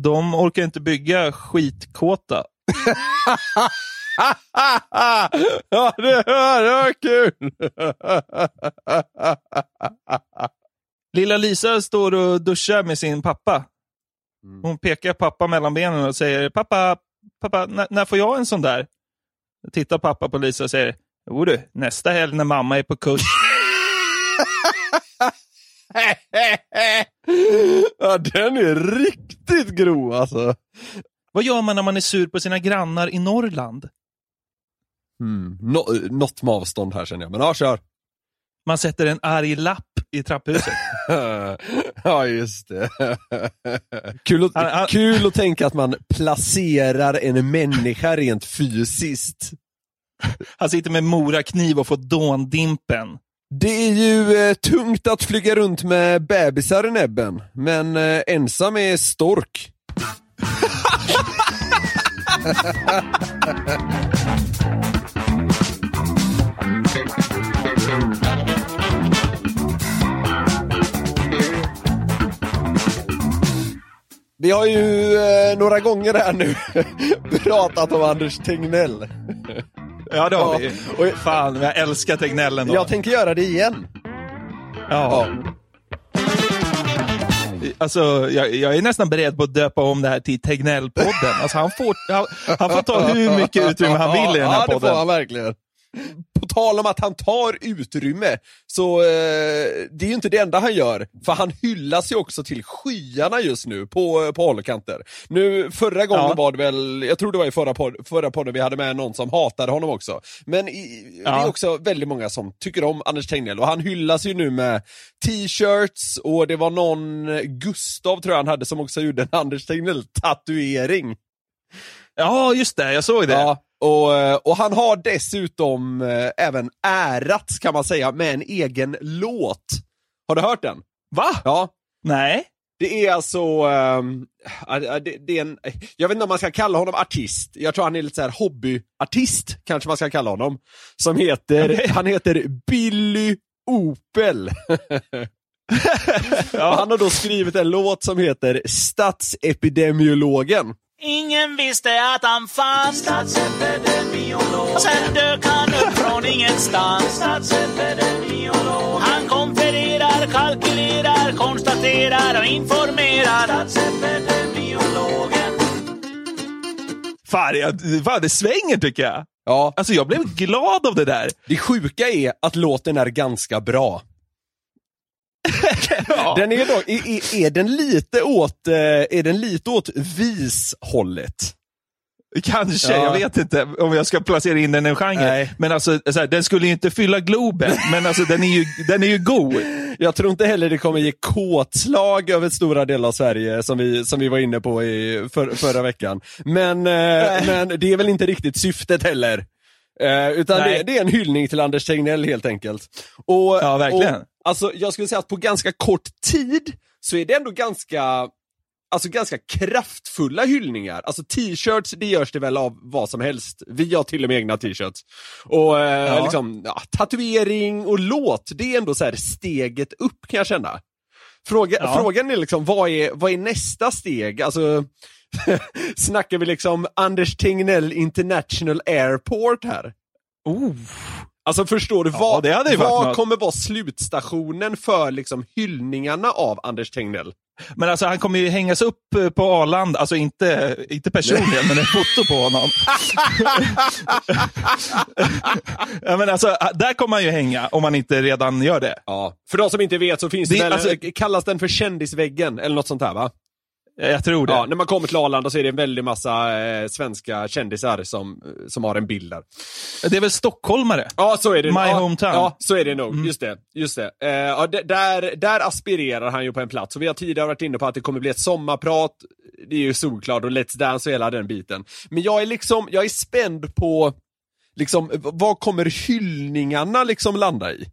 De orkar inte bygga skitkåta. ja, det var, det var kul! Lilla Lisa står och duschar med sin pappa. Hon pekar pappa mellan benen och säger pappa, pappa, när, när får jag en sån där? Tittar pappa på Lisa och säger Jo du, nästa helg när mamma är på kurs. ja, den är riktigt grov alltså. Vad gör man när man är sur på sina grannar i Norrland? Mm. Nå något med avstånd här känner jag, men ja, kör. Man sätter en arg lapp i trapphuset. ja, just det. kul, att, Han- han- kul att tänka att man placerar en människa rent fysiskt. Han sitter med morakniv och får dåndimpen. Det är ju eh, tungt att flyga runt med bebisar i näbben, men eh, ensam är stork. Vi har ju eh, några gånger här nu pratat om Anders Tegnell. Ja, det har Ja, vi. och- Fan, jag älskar Tegnell ändå. Jag tänker göra det igen. ja. Alltså, jag, jag är nästan beredd på att döpa om det här till Tegnell-podden. Alltså, han, får, han, han får ta hur mycket utrymme han vill i den här ja, det får podden. han verkligen. På tal om att han tar utrymme, så eh, det är ju inte det enda han gör, för han hyllas ju också till skyarna just nu på, på håll och kanter. Nu, förra gången Ja. var det väl, jag tror det var i förra, podd, förra podden vi hade med någon som hatade honom också. Men i, det är Ja. också väldigt många som tycker om Anders Tegnell och han hyllas ju nu med t-shirts och det var någon, eh, Gustav tror jag han hade, som också gjorde en Anders Tegnell-tatuering. Ja, just det. Jag såg det. Ja, och, eh, och han har dessutom eh, även ärats kan man säga med en egen låt. Har du hört den? Va? Ja. Nej. Det är alltså, ja, det, det är en, jag vet inte om man ska kalla honom artist, jag tror han är lite så här hobbyartist, kanske man ska kalla honom. Som heter, han heter Billy Opel. Och han har då skrivit en låt som heter Statsepidemiologen. Ingen visste att han fanns Statsepidemiolog Sen dök han upp från ingenstans Han konfererar, kalkylerar, konstaterar och informerar Fan, jag, fan, det svänger tycker jag. Ja, Alltså, jag blev glad av det där. Det sjuka är att låten är ganska bra. Den är, dock, är, är- är den lite åt, eh, är den lite åt vishållet? Kanske, Ja. jag vet inte om jag ska placera in den i en genre. Nej. Men alltså, så här, den skulle ju inte fylla Globen, men alltså den är ju, den är ju god. Jag tror inte heller det kommer ge kåtslag över stora delar av Sverige som vi, som vi var inne på i för, förra veckan. Men, eh, men det är väl inte riktigt syftet heller. Eh, utan det, det är en hyllning till Anders Tegnell helt enkelt. Och, Ja, verkligen. Och, alltså, jag skulle säga att på ganska kort tid så är det ändå ganska Alltså ganska kraftfulla hyllningar. Alltså t-shirts, det görs det väl av vad som helst. Vi har till och med egna t-shirts. Och eh, Ja. liksom, ja, tatuering och låt, det är ändå så här steget upp kan jag känna. Fråga, Ja. Frågan är liksom, vad är, vad är nästa steg? Alltså, snackar vi liksom Anders Tegnell International Airport här? Oh. Alltså förstår du, Ja, vad, vad kommer vara slutstationen för liksom hyllningarna av Anders Tegnell? Men alltså han kommer ju hängas upp eh, på Arlanda, alltså inte, inte personligen, men ett foto på honom. ja, men alltså, där kommer han ju hänga, om han inte redan gör det. Ja. För de som inte vet så finns det, Det- alltså- kallas den för kändisväggen eller något sånt här va? Jag tror det. Ja, när man kommer till Arlanda så är det en väldig massa eh, svenska kändisar som, som har en bild där. Det är väl stockholmare? Ja, så är det. My ja, hometown. Ja, så är det nog. Just det. Just det. Eh, ja, där, där aspirerar han ju på en plats. Och vi har tidigare varit inne på att det kommer bli ett sommarprat. Det är ju solklart och Let's Dance och hela den biten. Men jag är liksom, jag är spänd på, liksom, vad kommer hyllningarna liksom landa i?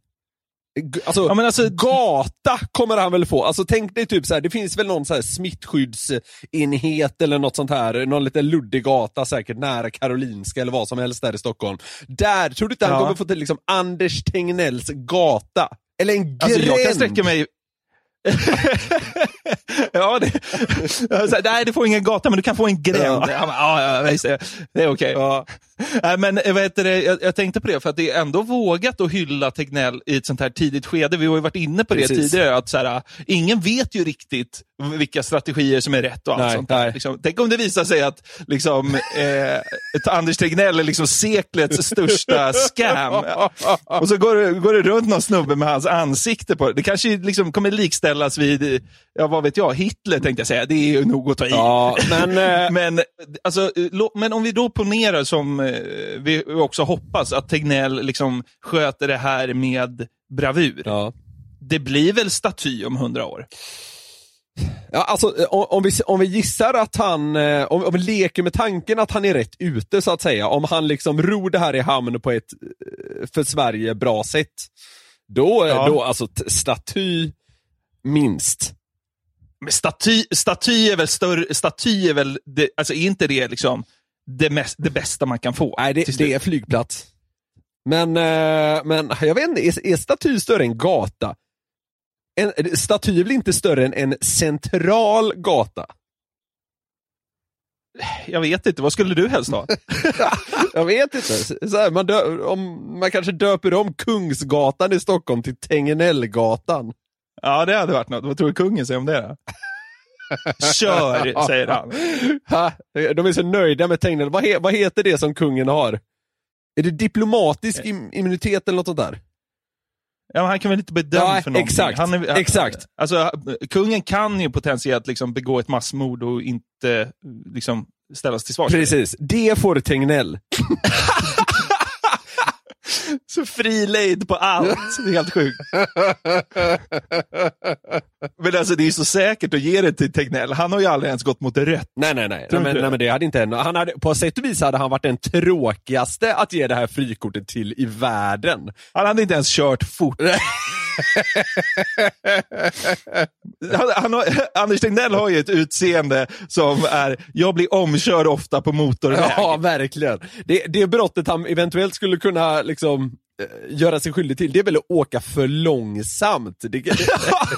Alltså, Ja, men alltså- gata kommer han väl få. Alltså tänk dig typ så här, det finns väl någon så här smittskyddsenhet eller något sånt här, någon liten luddig gata säkert nära Karolinska eller vad som helst där i Stockholm. Där, tror du inte han Ja. kommer få till liksom Anders Tegnells gata? Eller en gränd? Alltså jag kan sträcka mig... ja, det, här, nej, du får ingen gata, men du kan få en gränd. Ja. Ja, ja, det är okej. Ja. Men eh, vad heter det? Jag, jag tänkte på det, för att det är ändå vågat att hylla Tegnell i ett sånt här tidigt skede. Vi har ju varit inne på det Precis. tidigare, att så här, ingen vet ju riktigt vilka strategier som är rätt och allt Nej, sånt där. Liksom, tänk om det visar sig att liksom, eh, Anders Tegnell är liksom seklets största scam. Och så går, det- går det runt någon snubbe med hans ansikte på det. Det kanske liksom kommer likställas vid, ja vad vet jag, Hitler tänkte jag säga. Det är ju nog att ta i. Ja, men... eh, Men, alltså, men om vi då ponerar som eh, vi också hoppas att Tegnell liksom sköter det här med bravur. ja. Det blir väl staty om hundra år? Ja, alltså eh, om, om, vi, om vi gissar att han, eh, om, om vi leker med tanken att han är rätt ute så att säga, om han liksom ror det här i hamn på ett eh, för Sverige bra sätt, då, Ja. då alltså staty minst. Men staty, staty är väl större, staty är väl, det, alltså är inte det liksom det, mest, det bästa man kan få? Nej, det, det är flygplats. Men, men jag vet inte, är, är staty större än gata? En, staty är väl inte större än en central gata? Jag vet inte, vad skulle du helst ha? Jag vet inte. Så här, man, dö, om, man kanske döper om Kungsgatan i Stockholm till Tegnellgatan. ja, det hade varit något. Vad tror du kungen säger om det? Då? Kör, säger han. Ha, de är så nöjda med Tegnell. Vad, he, vad heter det som kungen har? Är det diplomatisk im- immunitet eller något sånt där? Ja, han kan väl inte bli dömd Ja, för någonting? exakt, Han är, exakt. Alltså, kungen kan ju potentiellt liksom begå ett massmord och inte liksom, ställas till svars. Precis, det får Tegnell. Så fri lejd på allt. Det är helt sjukt. Men alltså det är så säkert att ge det till Tegnell. Han har ju aldrig ens gått mot rött. Nej, nej, nej. Men, det? nej men det hade inte hänt. Han hade, på sätt och vis hade han varit den tråkigaste att ge det här frikortet till i världen. Han hade inte ens kört fort. han, han har, Anders Tegnell har ju ett utseende som är, jag blir omkörd ofta på motorväg. Ja, verkligen. Det, det brottet han eventuellt skulle kunna liksom eh, göra sig skyldig till, det är väl att åka för långsamt. Det, det,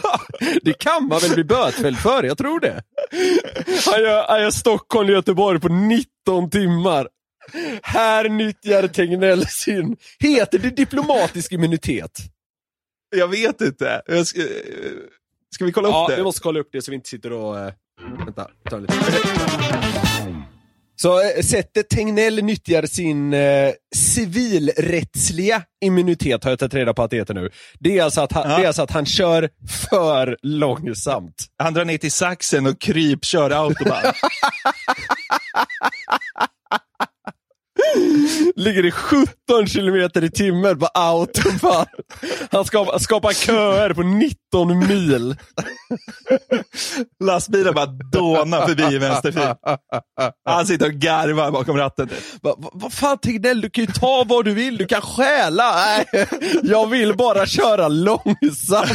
det kan man väl bli bötfälld för, jag tror det. Han gör, han gör Stockholm Göteborg på 19 timmar. Här nyttjar Tegnell sin, heter det diplomatisk immunitet? Jag vet inte. Jag ska, ska vi kolla upp Ja, det? vi måste kolla upp det så vi inte sitter och... Eh, vänta, ta en liten. Så eh, sättet Tegnell nyttjar sin eh, civilrättsliga immunitet har jag tagit reda på att det heter nu. Det är alltså att han, Ja. det är alltså att han kör för långsamt. Han drar ner till saxen och krypkör autobahn. Ligger i 17 kilometer i timmen på autobahn. Han skapar, skapar köer på 19 mil. Lastbilen bara dånar förbi i vänsterfil. Han sitter och garvar bakom ratten. Vad va, vad fan Tegnell, du kan ju ta vad du vill, du kan stjäla. Nej, jag vill bara köra långsamt.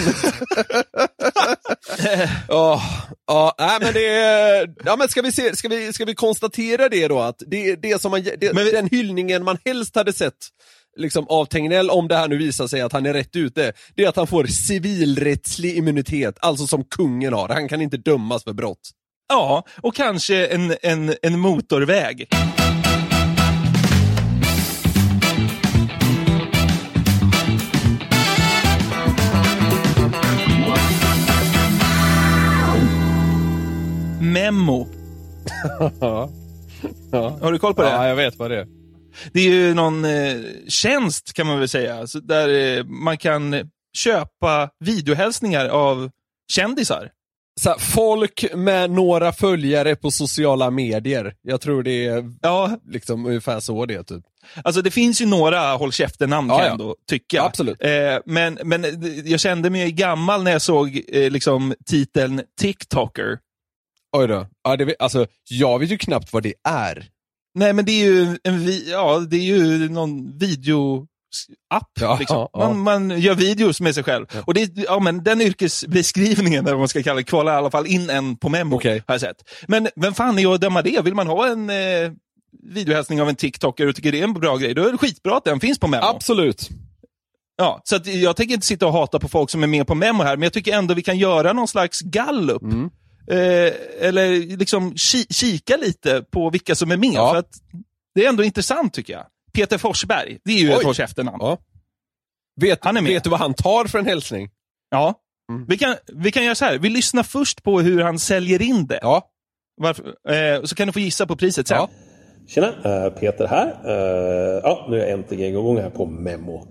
Åh, ja, nej men det ja men ska vi se, ska vi, ska vi konstatera det då att det, det som man, det, Men vi- den hyllningen man helst hade sett liksom, av Tegnell, om det här nu visar sig att han är rätt ute, det är att han får civilrättslig immunitet, alltså som kungen har. Han kan inte dömas för brott. Ja, och kanske en, en, en motorväg. Memo. Ja. Har du koll på det? ja, jag vet vad det är. Det är ju någon eh, tjänst kan man väl säga, så där eh, man kan köpa videohälsningar av kändisar. Så här, folk med några följare på sociala medier. Jag tror det är Ja, liksom ungefär så det är typ. alltså det finns ju några håll käften-namn kan ja. jag ändå tycka. Absolut. Eh, men, men eh, jag kände mig gammal när jag såg eh, liksom, titeln TikToker. Oj då. Ja, det, alltså, jag vet ju knappt vad det är. Nej, men det är ju, en vi, ja, det är ju någon videoapp. Ja, liksom. ja. man, man gör videos med sig själv. Och det, ja, men den yrkesbeskrivningen, eller vad man ska kalla det, kvalar i alla fall in en på Memo. Okej. Har jag sett. Men vem fan är jag att döma det? Vill man ha en eh, videohälsning av en TikToker och tycker det är en bra grej, då är det skitbra att den finns på Memo. Absolut. Ja, så jag tänker inte sitta och hata på folk som är med på Memo här, men jag tycker ändå vi kan göra någon slags gallup. Mm. Eh, eller liksom ki kika lite på vilka som är med. Ja. För att det är ändå intressant tycker jag. Peter Forsberg, det är ju Oj. ett hårs efternamn. Ja. Ja. Vet, Han är med. vet du vad han tar för en hälsning? Mm. Vi, kan, vi kan göra så här, vi lyssnar först på hur han säljer in det. Ja. Varför, eh, så kan du få gissa på priset sen. Ja. Tjena, eh, Peter här. Eh, Ja, nu är jag äntligen igång här på Memo.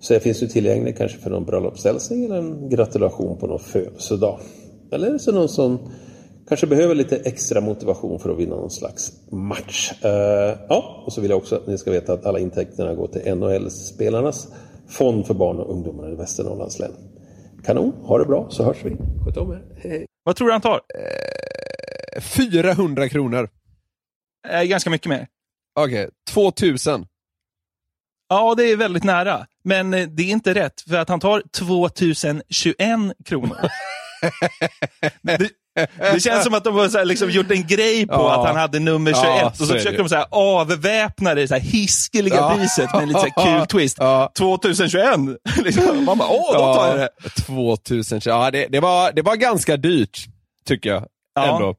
Så jag finns ju tillgänglig kanske för någon bröllopshälsning eller en gratulation på någon födelsedag. Eller så någon som kanske behöver lite extra motivation för att vinna någon slags match. Eh, Ja, och så vill jag också att ni ska veta att alla intäkterna går till NHL-spelarnas fond för barn och ungdomar i Västernorrlands län. Kanon, ha det bra så hörs vi. Sköt om er. Hej. Vad tror du han tar? 400 kronor. Eh, ganska mycket mer. Okej, 2000. Ja, det är väldigt nära. Men eh, det är inte rätt, för att han tar 2021 kronor. det, det känns som att de har så liksom, gjort en grej på Ja. att han hade nummer 21 Ja, och så så är försöker de så här, avväpna det så här, hiskeliga Ja. priset med en lite så kul twist. Ja. 2021! liksom. Man bara, åh, då tar jag det. 2000. Ja, det, det, var, det var ganska dyrt, tycker jag. Ja. Ändå.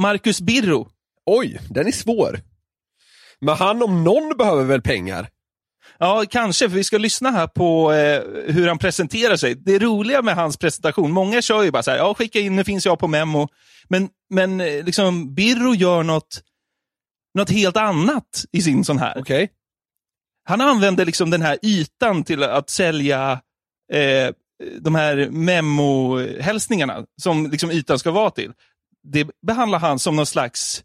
Marcus Birro. Oj, den är svår. Men han om någon behöver väl pengar? Ja, kanske, för vi ska lyssna här på eh, hur han presenterar sig. Det roliga med hans presentation, många kör ju bara så här, ja, skicka in, nu finns jag på Memo. Men, men eh, liksom, Birro gör något, något helt annat i sin sån här. Okej. Han använder liksom den här ytan till att sälja eh, de här Memo-hälsningarna som liksom ytan ska vara till. Det behandlar han som någon slags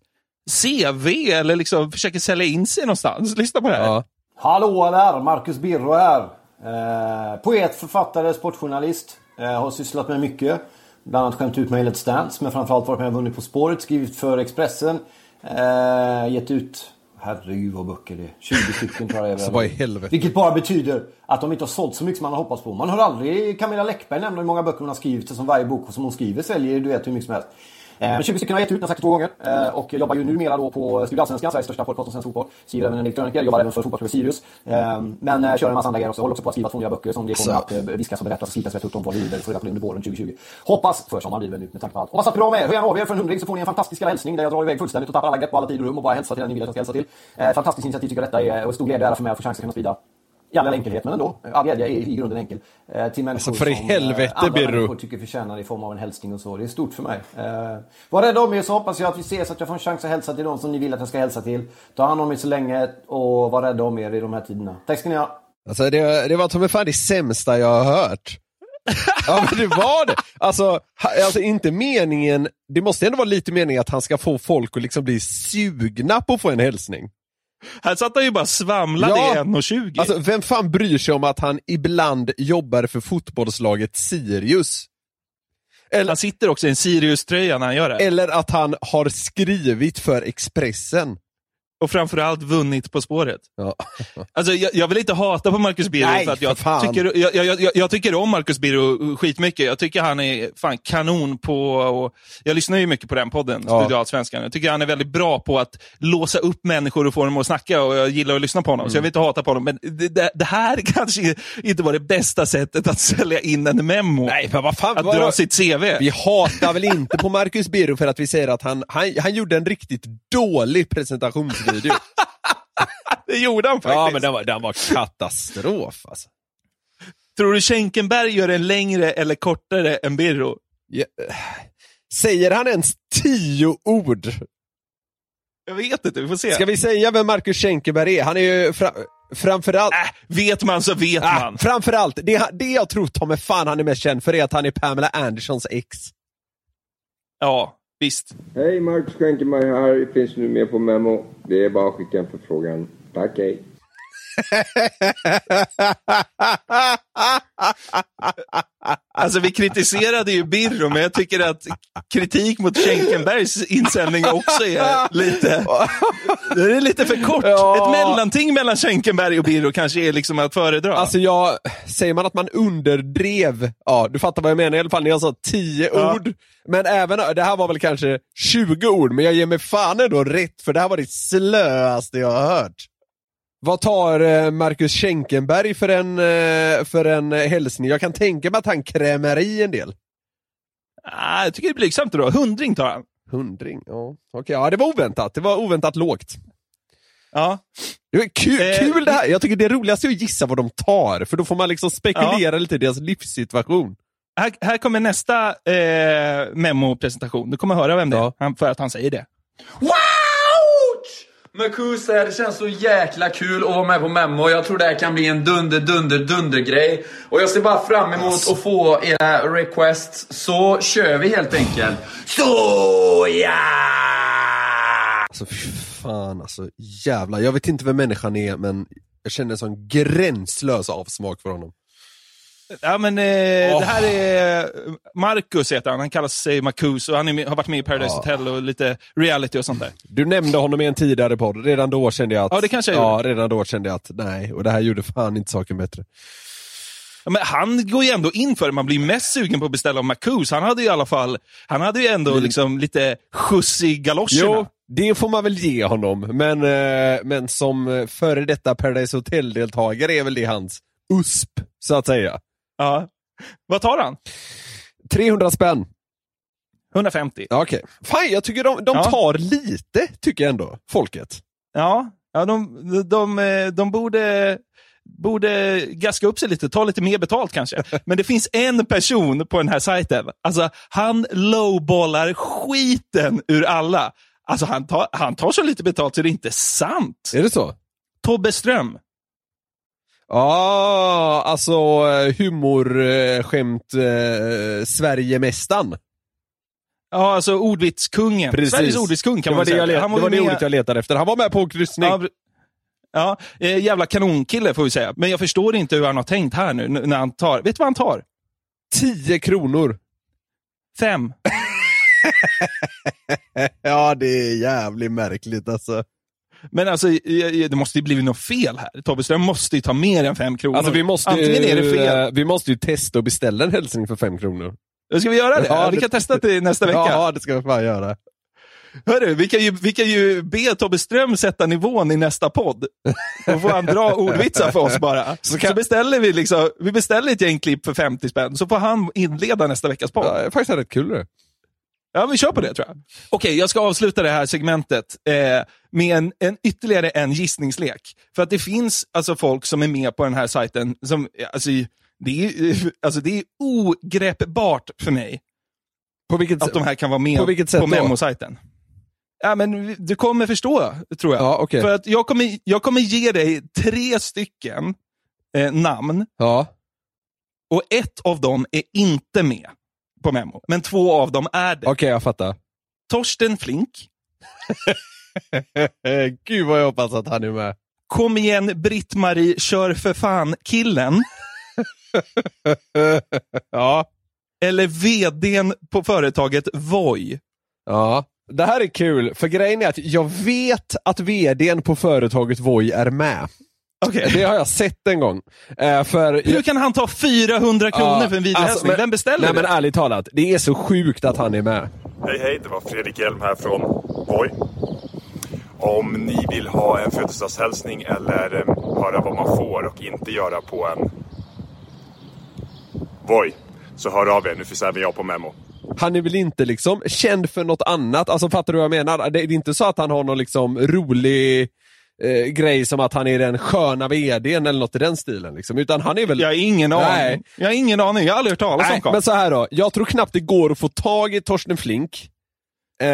CV eller liksom försöker sälja in sig någonstans. Lyssna på det här. Ja. Hallå där! Marcus Birro här. Eh, poet, författare, sportjournalist. Eh, har sysslat med mycket. Bland annat skämt ut med i Let's Dance, men framförallt varit med och vunnit På spåret. Skrivit för Expressen. Eh, gett ut, herregud vad böcker det är. 20 stycken tror jag det är. Så vad i helvete? Vilket bara betyder att de inte har sålt så mycket som man har hoppats på. Man hör aldrig Camilla Läckberg nämna hur många böcker hon har skrivit. Som varje bok som hon skriver säljer du vet hur mycket som helst. Eh, Men 20 stycken har jag gett ut, den har sagt två gånger. Eh, Och jobbar ju numera då på Studio Allsvenskan, Sveriges största podcast om svensk fotboll. Skriver även en elektroniker, jobbar även för fotbollsklubben Sirius. Eh, Men kör en massa andra grejer också. Håller också på att skriva två nya böcker som det kommer att viskas och berättas och slitas rätt upp om vad det. Får reda på under våren 2020. Hoppas försommaren blir väl ut med tanke på allt. Hoppas att bra med er. Hör gärna av er för en hundring så får ni en fantastisk hälsning där jag drar iväg fullständigt och tappar alla grepp på alla tid och rum och bara hälsar till den ni vill att jag ska hälsa till. Fantastiskt initiativ tycker jag detta är och stor glädje och ära för mig att få chansen att kunna sprida i all enkelhet, men ändå. All glädje är i grunden enkel. Eh, till människor Alltså, för som helvete, eh, andra Birro. människor tycker förtjänar i form av en hälsning och så. Det är stort för mig. Eh, var rädda om er så hoppas jag att vi ses, att jag får en chans att hälsa till de som ni vill att jag ska hälsa till. Ta hand om er så länge och var rädda om er i de här tiderna. Tack ska ni ha. Alltså det, det var ta mig fan det sämsta jag har hört. Ja men det var det. Alltså, alltså inte meningen, det måste ändå vara lite meningen att han ska få folk att liksom bli sugna på att få en hälsning. Här satt han ju bara svamlade Ja. i 1,20. Alltså vem fan bryr sig om att han ibland jobbar för fotbollslaget Sirius? Eller, Han sitter också i en Sirius-tröja när han gör det. eller att han har skrivit för Expressen. Och framförallt vunnit På spåret. Ja. Alltså, jag, jag vill inte hata på Marcus Birro, Nej, för att jag, för tycker, jag, jag, jag, tycker om Marcus Birro skitmycket. Jag tycker han är fan kanon på... Och, jag lyssnar ju mycket på den podden, Ja. Studio Allsvenskan. Jag tycker han är väldigt bra på att låsa upp människor och få dem att snacka och jag gillar att lyssna på honom. Så jag vill inte hata på honom. Men det, det, det här kanske inte var det bästa sättet att sälja in en memo. Nej, men vad fan. att dra sitt CV. Vi hatar väl inte på Marcus Birro för att vi säger att han, han, han gjorde en riktigt dålig presentationsvideo. Det gjorde han faktiskt. ja men den var, den var katastrof alltså. Tror du Schenkenberg gör en längre eller kortare än Birro? Ja, Säger han ens tio ord? Jag vet inte, vi får se. Ska vi säga vem Marcus Schenkenberg är? Han är ju fra, framförallt... Äh, vet man så vet Ah, man. framförallt, det, det jag tror mig fan han är mest känd för är att han är Pamela Andersons ex. Ja, visst. Hej, Marcus Schenkenberg här. Finns nu med på Memo. Det är bara att skicka en förfrågan. Tack, hej. Alltså vi kritiserade ju Birro, men jag tycker att kritik mot Schenkenbergs insändning också är lite, det är lite för kort. Ja. Ett mellanting mellan Schenkenberg och Birro kanske är liksom att föredra. Alltså jag, säger man att man underdrev, ja du fattar vad jag menar i alla fall när jag sa 10 Ja. ord. Men även, det här var väl kanske 20 ord, men jag ger mig fan ändå rätt för det här var det slöaste jag har hört. Vad tar eh, Marcus Schenkenberg för en, eh, för en eh, hälsning? Jag kan tänka mig att han krämer i en del. ah, jag tycker det är blygsamt då. Hundring tar han. Hundring, ja. Okej, ja det var oväntat. Det var oväntat lågt. Ja. Det var kul, Eh, kul det här. Jag tycker det roligaste är att gissa vad de tar, för då får man liksom spekulera lite i deras livssituation. Här, här kommer nästa eh, memo-presentation. Du kommer höra vem det är, för att han säger det. Wow! Här, det känns så jäkla kul att vara med på Memo. Jag tror det här kan bli en dunder, dunder, dunder grej. Och jag ser bara fram emot att få era requests. Så kör vi helt enkelt. Så ja! Alltså fy fan alltså, jävlar. Jag vet inte vem människan är, men jag känner en sån gränslös avsmak för honom. Ja, men, eh, Det här är Marcus heter han. Han kallar sig Marcus och han med, har varit med i Paradise Hotel och lite reality och sånt där. Du nämnde honom i en tidigare podd, redan då kände jag att... Ja, det kanske jag Ja, redan då kände jag att nej, och det här gjorde fan inte saken bättre. Ja, men han går ju ändå in för det. Man blir mest sugen på att beställa av Marcus. Han hade ju i alla fall, han hade ju ändå liksom lite skjuts i galoscherna. Jo, det får man väl ge honom, men, eh, men som eh, före detta Paradise Hotel-deltagare är väl det hans USP, så att säga. Ja. Vad tar han? 300 spänn. 150. Ja, Okej. Fan, jag tycker de, de Ja. tar lite, tycker jag ändå, folket. Ja, ja de, de, de, de borde, borde gaska upp sig lite, ta lite mer betalt kanske. Men det finns en person på den här sajten, alltså han lowballar skiten ur alla. Alltså han tar, han tar så lite betalt så det är inte sant. Är det så? Tobbe Ström. Ja, alltså eh, humorskämt eh, Sverigemästaren. Ja, alltså ordvitskungen. Sveriges ordvitskung kan det man var det, säga. let, Han det, var det ordet jag letade efter. Han var med på kryssning. Ja, ja eh, jävla kanonkille får vi säga. Men jag förstår inte hur han har tänkt här nu när han tar. Vet du vad han tar? 10 kronor. Fem. ja, det är jävligt märkligt alltså. Men alltså, det måste ju blivit något fel här. Tobbe Ström måste ju ta mer än fem kronor. Alltså vi måste, Antingen är det ju, fel. eh, vi måste ju testa och beställa en hälsning för 5 kronor. Ska vi göra det? Ja, vi det- kan testa det nästa vecka. Ja, det ska vi fan göra. Hörru, vi kan, ju, vi kan ju be Tobbe Ström sätta nivån i nästa podd. Då får han dra ordvitsar för oss bara. Så, beställer vi, liksom, vi beställer ett gäng klipp för 50 spänn, så får han inleda nästa veckas podd. Ja, det är faktiskt rätt kul det. Ja, vi kör på det tror jag. Okej, jag ska avsluta det här segmentet eh, med en, en ytterligare en gissningslek. För att det finns alltså folk som är med på den här sajten som, alltså, det är, alltså, det är ogreppbart för mig På vilket, att de här kan vara med på vilket sätt på? Memo-sajten. Ja, men du kommer förstå, tror jag. Ja, okej. För att jag kommer, jag kommer ge dig tre stycken eh, namn Ja. och ett av dem är inte med på Memo. Men två av dem är det. Okej, jag fattar. Torsten Flink, Gud vad jag hoppas att han är med. Kom igen Britt-Marie, kör för fan-killen. ja. Eller vdn på företaget Voi. Ja. Det här är kul, för grejen är att jag vet att vdn på företaget Voi är med. Okej. Det har jag sett en gång. Eh, för Hur kan han ta 400 kronor för en videohälsning? alltså, men- Vem beställer Nej det? men ärligt talat, det är så sjukt att han är med. Hej hej, det var Fredrik Hjelm här från Voi. Om ni vill ha en födelsedagshälsning eller eh, höra vad man får och inte göra på en Voi, så hör av er. Nu finns även jag på Memo. Han är väl inte liksom känd för något annat? Alltså fattar du vad jag menar? Det är inte så att han har någon liksom rolig eh, grej som att han är den sköna vdn eller något i den stilen. Liksom. Utan han är väl... Jag har ingen aning. Nej. Jag har ingen aning. Jag har aldrig hört talas om Nej, Karl. men så här då. Jag tror knappt det går att få tag i Torsten Flink. Eh,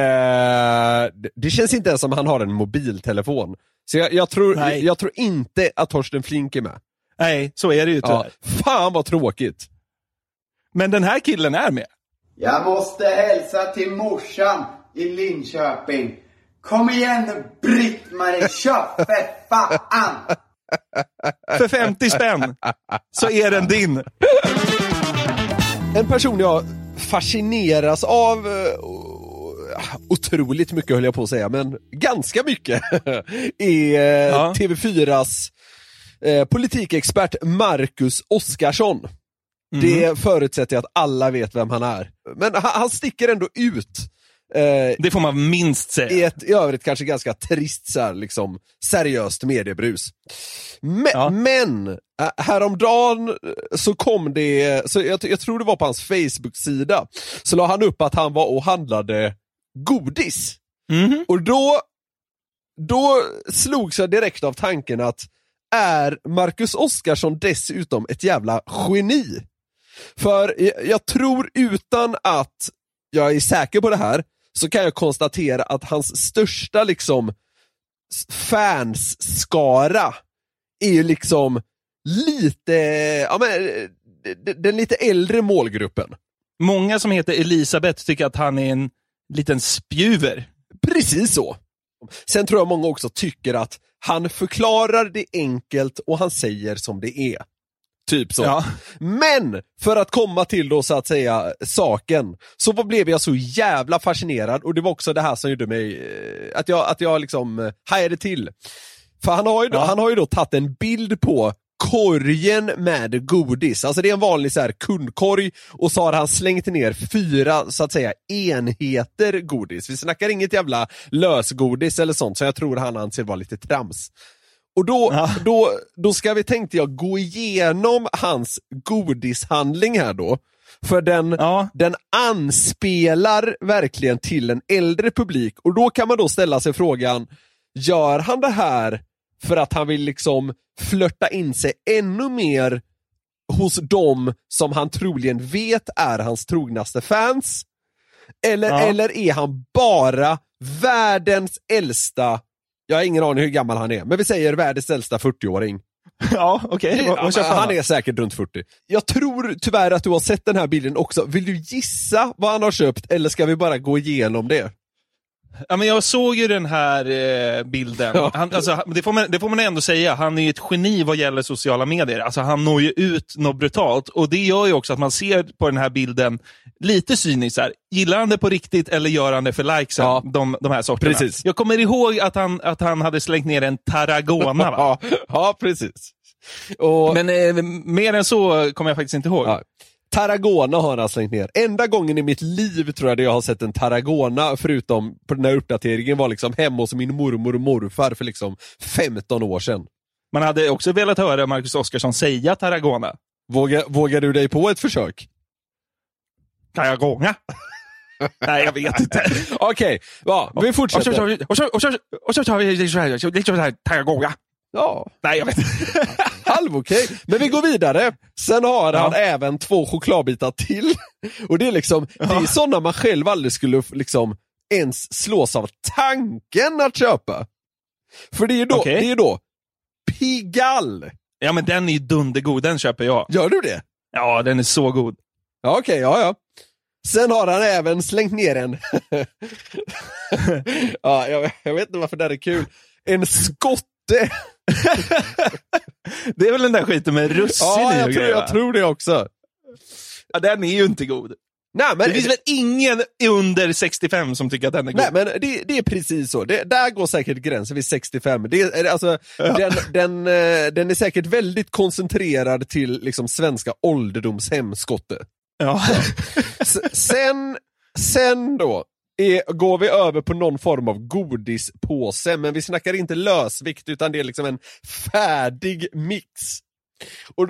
det- känns inte ens som han har en mobiltelefon. Så jag, jag, tror, jag tror inte att Torsten Flink är med. Nej, så är det ju tyvärr. Ja, fan vad tråkigt. Men den här killen är med. Jag måste hälsa till morsan i Linköping. Kom igen nu Britt-Marie, kör för fan! För 50 spänn så är den din. En person jag fascineras av eh, otroligt mycket höll jag på att säga, men ganska mycket är eh, TV4s eh, politikexpert Marcus Oskarsson. Det förutsätter jag att alla vet vem han är. Men han, han sticker ändå ut. Eh, det får man minst säga. I ett i övrigt kanske ganska trist så här, liksom, seriöst mediebrus. Men, men äh, häromdagen eh, så kom det, så jag, jag tror det var på hans Facebook-sida, så la han upp att han var och handlade godis. Och då, då slogs jag direkt av tanken att är Marcus Oskarsson dessutom ett jävla geni? För jag, jag tror utan att jag är säker på det här, så kan jag konstatera att hans största liksom fansskara är ju liksom lite, ja men, den lite äldre målgruppen. Många som heter Elisabeth tycker att han är en liten spjuver. Precis så. Sen tror jag många också tycker att han förklarar det enkelt och han säger som det är. Typ så. Ja. Men, för att komma till då så att säga saken, så blev jag så jävla fascinerad och det var också det här som gjorde mig, eh, att jag, att jag liksom eh, hajade till. För han har ju då, han har ju då tagit en bild på korgen med godis, alltså det är en vanlig så här kundkorg och så har han slängt ner fyra så att säga enheter godis. Vi snackar inget jävla lösgodis eller sånt som jag tror han anser vara lite trams. Och då, då, då ska vi, tänkte jag, gå igenom hans godishandling här då. För den, den anspelar verkligen till en äldre publik och då kan man då ställa sig frågan, gör han det här för att han vill liksom flörta in sig ännu mer hos dem som han troligen vet är hans trognaste fans? Eller, Ja. eller är han bara världens äldsta, jag har ingen aning hur gammal han är, men vi säger världens äldsta 40-åring. Ja, okej. Vad köper han är säkert runt 40. Jag tror tyvärr att du har sett den här bilden också. Vill du gissa vad han har köpt eller ska vi bara gå igenom det? Ja, men jag såg ju den här eh, bilden. Ja. Han, alltså, det, får man, det får man ändå säga, han är ju ett geni vad gäller sociala medier. Alltså, han når ju ut något brutalt och det gör ju också att man ser på den här bilden lite cyniskt. här, Gillar han det på riktigt eller gör han det för likesen? De, de här sorterna. Precis. Jag kommer ihåg att han, att han hade slängt ner en Tarragona. Va? ja, ja, precis. Och, Men eh, mer än så kommer jag faktiskt inte ihåg. Ja. Tarragona har han slängt ner. Enda gången i mitt liv tror jag det jag har sett en Tarragona, förutom på den här uppdateringen, var liksom hemma hos min mormor och morfar för liksom 15 år sedan. Man hade också velat höra Marcus Oskarsson säga Tarragona. Vågar, vågar du dig på ett försök? Tarragona? Nej, jag vet inte. Okej, ja, vi fortsätter. Och så, och så, och så, och så tar vi liksom Tarragona. Ja. Nej, jag vet inte. Halv okej. Men vi går vidare. Sen har han Ja. även två chokladbitar till. Och det är liksom, det är sådana man själv aldrig skulle liksom ens slås av tanken att köpa. För det är ju då, det är då Pigalle. Ja, men den är ju dundergod, den köper jag. Gör du det? Ja, den är så god. Ja, okej, ja, ja. Sen har han även slängt ner en... ja, jag, jag vet inte varför det här är kul. En skotte. Det är väl den där skiten med russin Ja, i jag och tror, grejer, jag tror det också. Ja, den är ju inte god. Nej, men, det finns väl ingen under 65 som tycker att den är god? Nej men det, det är precis så, det, där går säkert gränsen vid 65. Det alltså, den, den, eh, den är säkert väldigt koncentrerad till liksom svenska ålderdomshem, skotte. Ja. Sen, sen då är, går vi över på någon form av godispåse, men vi snackar inte lösvikt utan det är liksom en färdig mix.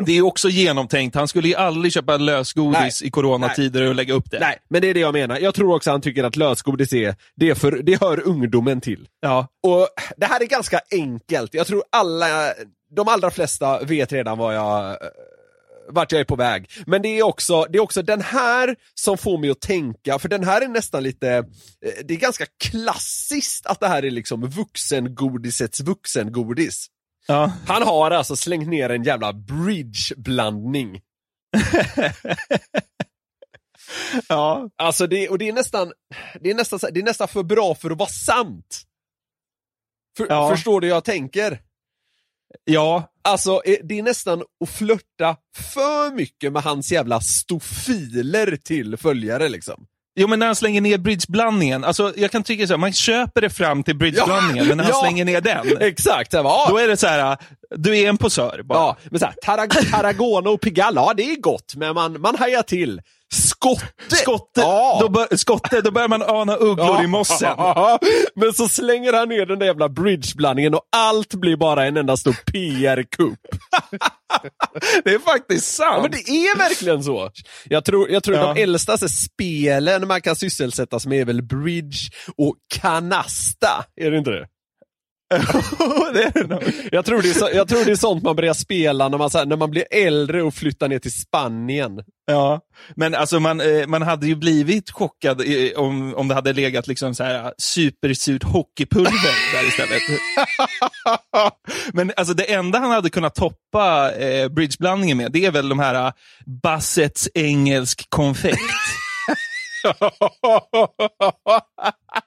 Det är också genomtänkt. Han skulle ju aldrig köpa lösgodis Nej. i coronatider och lägga upp det. Nej, men det är det jag menar. Jag tror också han tycker att lösgodis är, det, är för, det hör ungdomen till. Ja. Och det här är ganska enkelt. Jag tror alla, de allra flesta vet redan vad jag, vart jag är på väg. Men det är, också, det är också den här som får mig att tänka, för den här är nästan lite, eh, det är ganska klassiskt att det här är liksom vuxengodisets vuxengodis. Ja. Han har alltså slängt ner en jävla bridgeblandning. ja. Alltså det, och det är nästan, det är nästan, det är nästan för bra för att vara sant. För, Ja. Förstår du vad jag tänker? Ja. Alltså eh, det är nästan att flörta för mycket med hans jävla stofiler till följare liksom. Jo, men när han slänger ner bridgeblandningen, alltså jag kan tycka så här, man köper det fram till bridgeblandningen, men när han Ja. slänger ner den, Exakt, så här, ja. då är det så här, du är en posör bara. Ja, men såhär, Tarag- Tarragona och Pigalle, ja det är gott, men man, man hajar till. Skotte! Skotte, Ja. då, bör, skotte, då börjar man ana ugglor i mossen. Ja, Men så slänger han ner den där jävla bridgeblandningen och allt blir bara en enda stor PR-kupp. Det är faktiskt sant. Ja, men det är verkligen så. Jag tror, jag tror Ja. de äldstaste spelen man kan sysselsättas med är väl bridge och kanasta. Är det inte det? det är det nog. Jag tror det är, så, jag tror det är sånt man börjar spela när man, här, när man blir äldre och flyttar ner till Spanien. Ja, men alltså man, eh, man hade ju blivit chockad eh, om, om det hade legat liksom så här supersurt hockeypulver där istället. men alltså det enda han hade kunnat toppa eh, bridgeblandningen med, det är väl de här Bassets engelsk konfekt.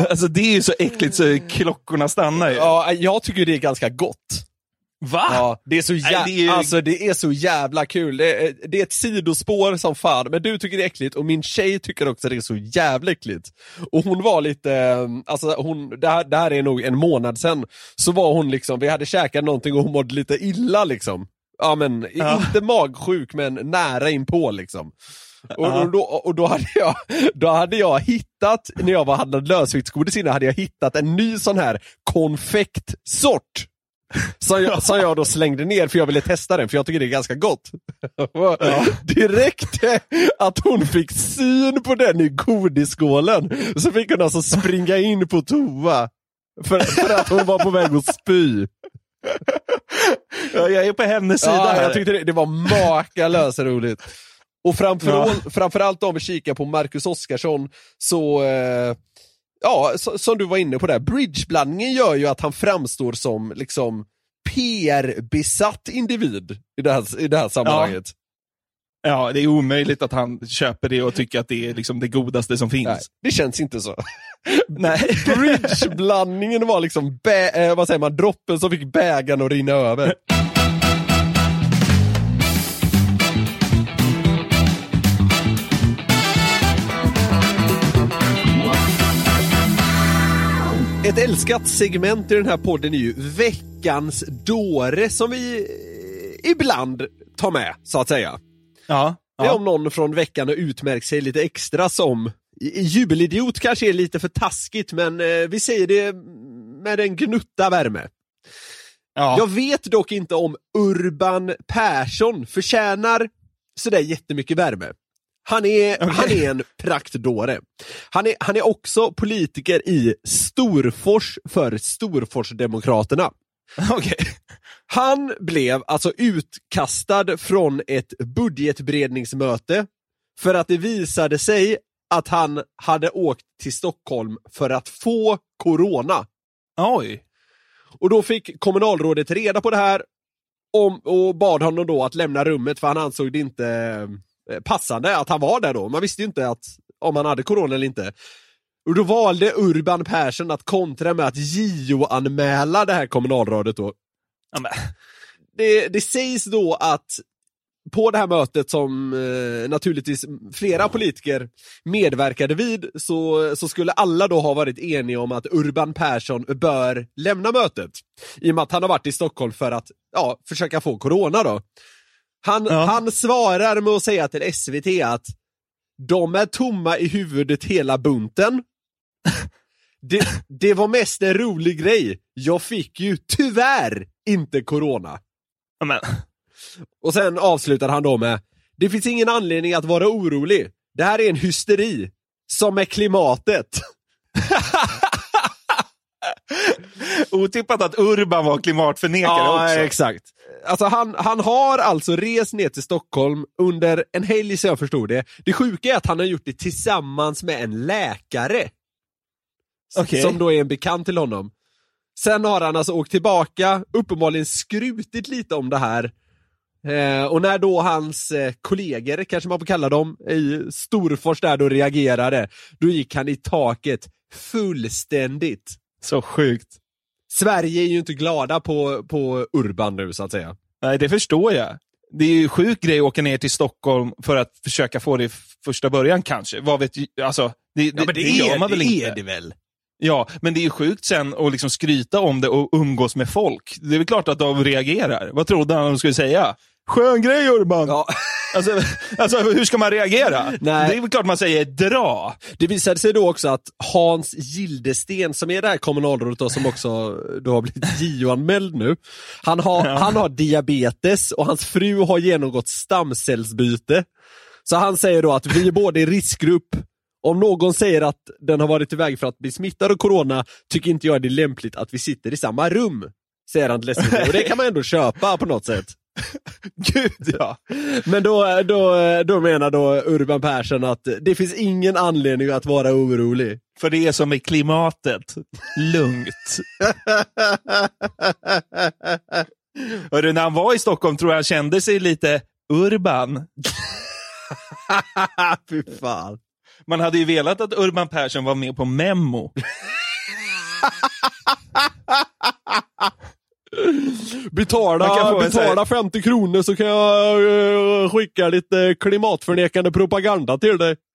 Alltså det är ju så äckligt så klockorna stannar ju. Ja, jag tycker det är ganska gott. Va? Ja, det är så, jä- Nej, det är ju- alltså, det är så jävla kul. Det är, det är ett sidospår som fan, men du tycker det är äckligt och min tjej tycker också det är så jävla äckligt. Och hon var lite, eh, alltså hon, det här, det här är nog en månad sedan, så var hon liksom, vi hade käkat någonting och hon mådde lite illa liksom. Ja men, Ja. inte magsjuk men nära inpå liksom. Och, Ja. och, då, och då, hade jag, då hade jag hittat, när jag var handlade lösviktsgodis innan, hade jag hittat en ny sån här konfektsort. Som jag, som jag då slängde ner för jag ville testa den, för jag tycker det är ganska gott. Det räckte att hon fick syn på den i godisskålen, så fick hon alltså springa in på toa. För, för att hon var på väg att spy. Ja, jag är på hennes sida Ja, här. jag tyckte det, det var makalöst roligt. Och framför, Ja. framförallt om vi kikar på Marcus Oskarsson, så, eh, ja, så, som du var inne på där, bridgeblandningen gör ju att han framstår som liksom PR-besatt individ i det här, i det här sammanhanget. Ja, det är omöjligt att han köper det och tycker att det är liksom det godaste som finns. Nej, det känns inte så. Nej. Bridgeblandningen var liksom, eh, vad säger man, droppen som fick bägaren att rinna över. Ett älskat segment i den här podden är ju veckans dåre som vi eh, ibland tar med, så att säga. Ja. Det är om någon från veckan har utmärkt sig lite extra som jubelidiot kanske är lite för taskigt, men eh, vi säger det med en gnutta värme. Ja. Jag vet dock inte om Urban Persson förtjänar sådär jättemycket värme. Han är, han är en praktdåre. Han är, han är också politiker i Storfors för Storforsdemokraterna. Okej. Han blev alltså utkastad från ett budgetberedningsmöte för att det visade sig att han hade åkt till Stockholm för att få corona. Oj. Och då fick kommunalrådet reda på det här om, och bad honom då att lämna rummet för han ansåg det inte passande att han var där då. Man visste ju inte att, om han hade corona eller inte. Och då valde Urban Persson att kontra med att JO-anmäla det här kommunalrådet då. Ja. Det, det sägs då att på det här mötet som eh, naturligtvis flera politiker medverkade vid så, så skulle alla då ha varit eniga om att Urban Persson bör lämna mötet. I och med att han har varit i Stockholm för att ja, försöka få corona då. Han, Ja. han svarar med att säga till SVT att de är tomma i huvudet hela bunten. Det, det var mest en rolig grej. Jag fick ju tyvärr inte corona. Men. Och sen avslutar han då med Det finns ingen anledning att vara orolig. Det här är en hysteri. Som med klimatet. Otippat att Urban var klimatförnekare Ja, också. exakt. Alltså han, han har alltså rest ner till Stockholm under en helg så jag förstod det. Det sjuka är att han har gjort det tillsammans med en läkare. Okej. Som då är en bekant till honom. Sen har han alltså åkt tillbaka, uppenbarligen skrutit lite om det här. Eh, och när då hans eh, kollegor, kanske man får kalla dem, i Storfors där då reagerade, då gick han i taket fullständigt. Så sjukt. Sverige är ju inte glada på, på Urban nu så att säga. Nej, det förstår jag. Det är ju sjuk grej att åka ner till Stockholm för att försöka få det i första början kanske. Vad vet jag? Alltså, det, det, Ja, men det, gör är, man väl det inte? är det väl? Ja, men det är ju sjukt sen att liksom skryta om det och umgås med folk. Det är väl klart att de reagerar. Vad trodde han de skulle säga? Skön grej Urban! Ja. Alltså, alltså, hur ska man reagera? Nej. Det är väl klart man säger dra. Det visade sig då också att Hans Gildesten, som är det här kommunalrådet då, som också då har blivit JO-anmäld nu, han har, han har diabetes och hans fru har genomgått stamcellsbyte. Så han säger då att vi är båda i riskgrupp. Om någon säger att den har varit iväg för att bli smittad av corona, tycker inte jag det är lämpligt att vi sitter i samma rum. Säger han SVT. Och det kan man ändå köpa på något sätt. Gud ja. Men då, då, då menar då Urban Persson att det finns ingen anledning att vara orolig. För det är som med klimatet. Lugnt. Hörru, när han var i Stockholm tror jag han kände sig lite urban. Fy fan. Man hade ju velat att Urban Persson var med på Memo. Betala, betala 50 kronor så kan jag eh, skicka lite klimatförnekande propaganda till dig.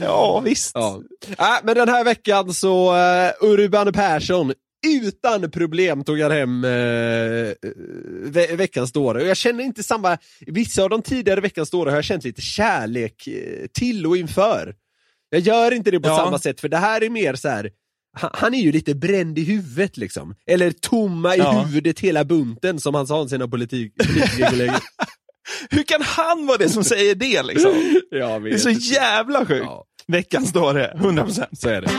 Ja, visst. Ja. Äh, men den här veckan så uh, Urban Persson utan problem tog han hem eh, ve veckans dåre. Och jag känner inte samma, vissa av de tidigare veckans dåre har jag känt lite kärlek eh, till och inför. Jag gör inte det på Ja. samma sätt, för det här är mer så här. Han- är ju lite bränd i huvudet liksom. Eller tomma i Ja. huvudet hela bunten som han sa om sina politik, politikerkollegor. Hur kan han vara det som säger det liksom? Det är så jävla sjukt. Ja. Veckans dåre, 100%. Så är det.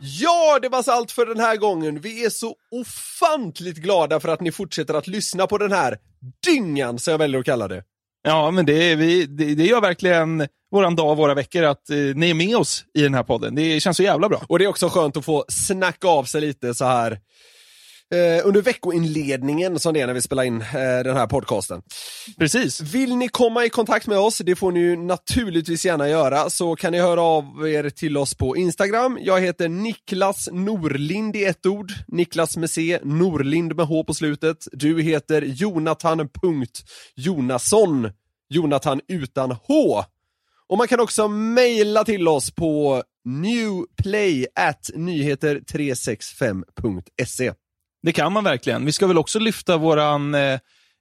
Ja, det var allt för den här gången. Vi är så ofantligt glada för att ni fortsätter att lyssna på den här dyngan, som jag väljer att kalla det. Ja, men det, vi, det, det gör verkligen våran dag och våra veckor att eh, ni är med oss i den här podden. Det känns så jävla bra. Och det är också skönt att få snacka av sig lite så här eh, under veckoinledningen som det är när vi spelar in eh, den här podcasten. Precis. Vill ni komma i kontakt med oss, det får ni ju naturligtvis gärna göra, så kan ni höra av er till oss på Instagram. Jag heter Niklas Norlind i ett ord, Niklas med C, Norlind med H på slutet. Du heter Jonathan.Jonasson, Jonathan utan H. Och man kan också mejla till oss på newplay at nyheter365.se. Det kan man verkligen. Vi ska väl också lyfta våran eh,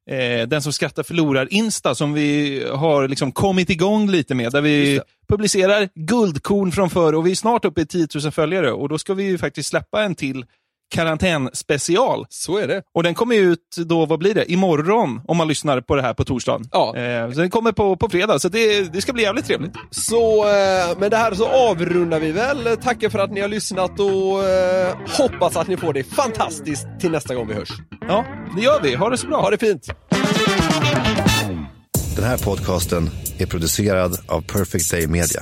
eh, Den som skrattar förlorar Insta som vi har liksom kommit igång lite med. Där vi publicerar guldkorn från förr och vi är snart uppe i 10 000 följare och då ska vi ju faktiskt släppa en till karantänspecial. Så är det. Och den kommer ut då, vad blir det, imorgon om man lyssnar på det här på torsdagen. Ja. Eh, så den kommer på, på fredag, så det, det ska bli jävligt trevligt. Så eh, med det här så avrundar vi väl. Tackar för att ni har lyssnat och eh, hoppas att ni får det fantastiskt till nästa gång vi hörs. Ja, det gör vi. Ha det så bra. Ha det fint. Den här podcasten är producerad av Perfect Day Media.